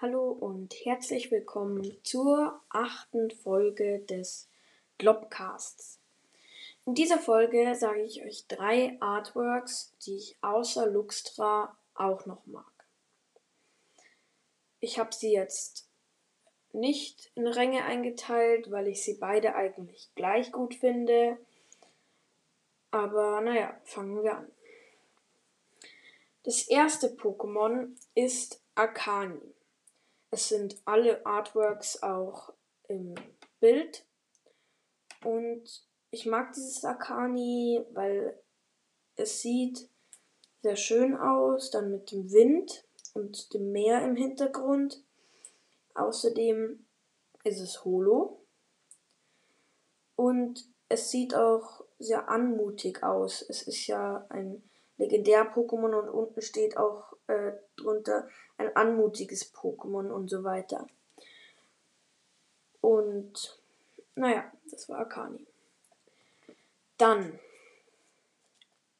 Hallo und herzlich willkommen zur achten Folge des Globcasts. In dieser Folge sage ich euch drei Artworks, die ich außer Luxtra auch noch mag. Ich habe sie jetzt nicht in Ränge eingeteilt, weil ich sie beide eigentlich gleich gut finde. Aber naja, fangen wir an. Das erste Pokémon ist Akani. Es sind alle Artworks auch im Bild. Und ich mag dieses Akani, weil es sieht sehr schön aus, dann mit dem Wind und dem Meer im Hintergrund. Außerdem ist es holo. Und es sieht auch sehr anmutig aus. Es ist ja ein Legendär-Pokémon und unten steht auch äh, drunter ein anmutiges Pokémon und so weiter. Und naja, das war Akani. Dann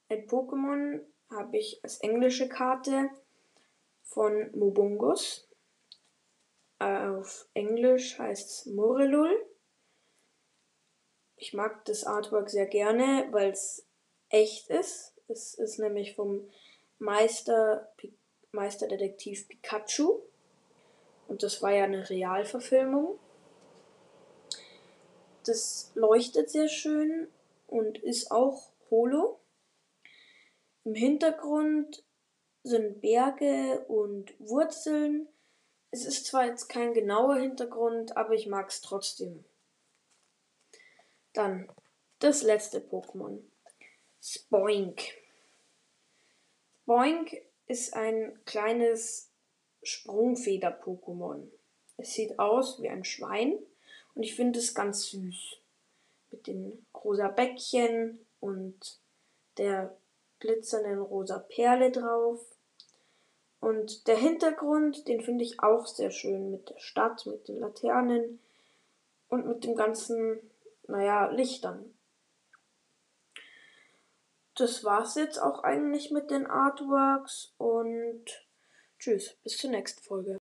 ein Pokémon habe ich als englische Karte von Mobungus. Auf Englisch heißt es Morelul. Ich mag das Artwork sehr gerne, weil es echt ist. Es ist nämlich vom Meister, Meisterdetektiv Pikachu. Und das war ja eine Realverfilmung. Das leuchtet sehr schön und ist auch holo. Im Hintergrund sind Berge und Wurzeln. Es ist zwar jetzt kein genauer Hintergrund, aber ich mag es trotzdem. Dann das letzte Pokémon. Spoink. Spoink ist ein kleines Sprungfeder-Pokémon. Es sieht aus wie ein Schwein und ich finde es ganz süß. Mit den rosa Bäckchen und der glitzernden rosa Perle drauf. Und der Hintergrund, den finde ich auch sehr schön mit der Stadt, mit den Laternen und mit dem ganzen, naja, Lichtern das war's jetzt auch eigentlich mit den Artworks und tschüss, bis zur nächsten Folge.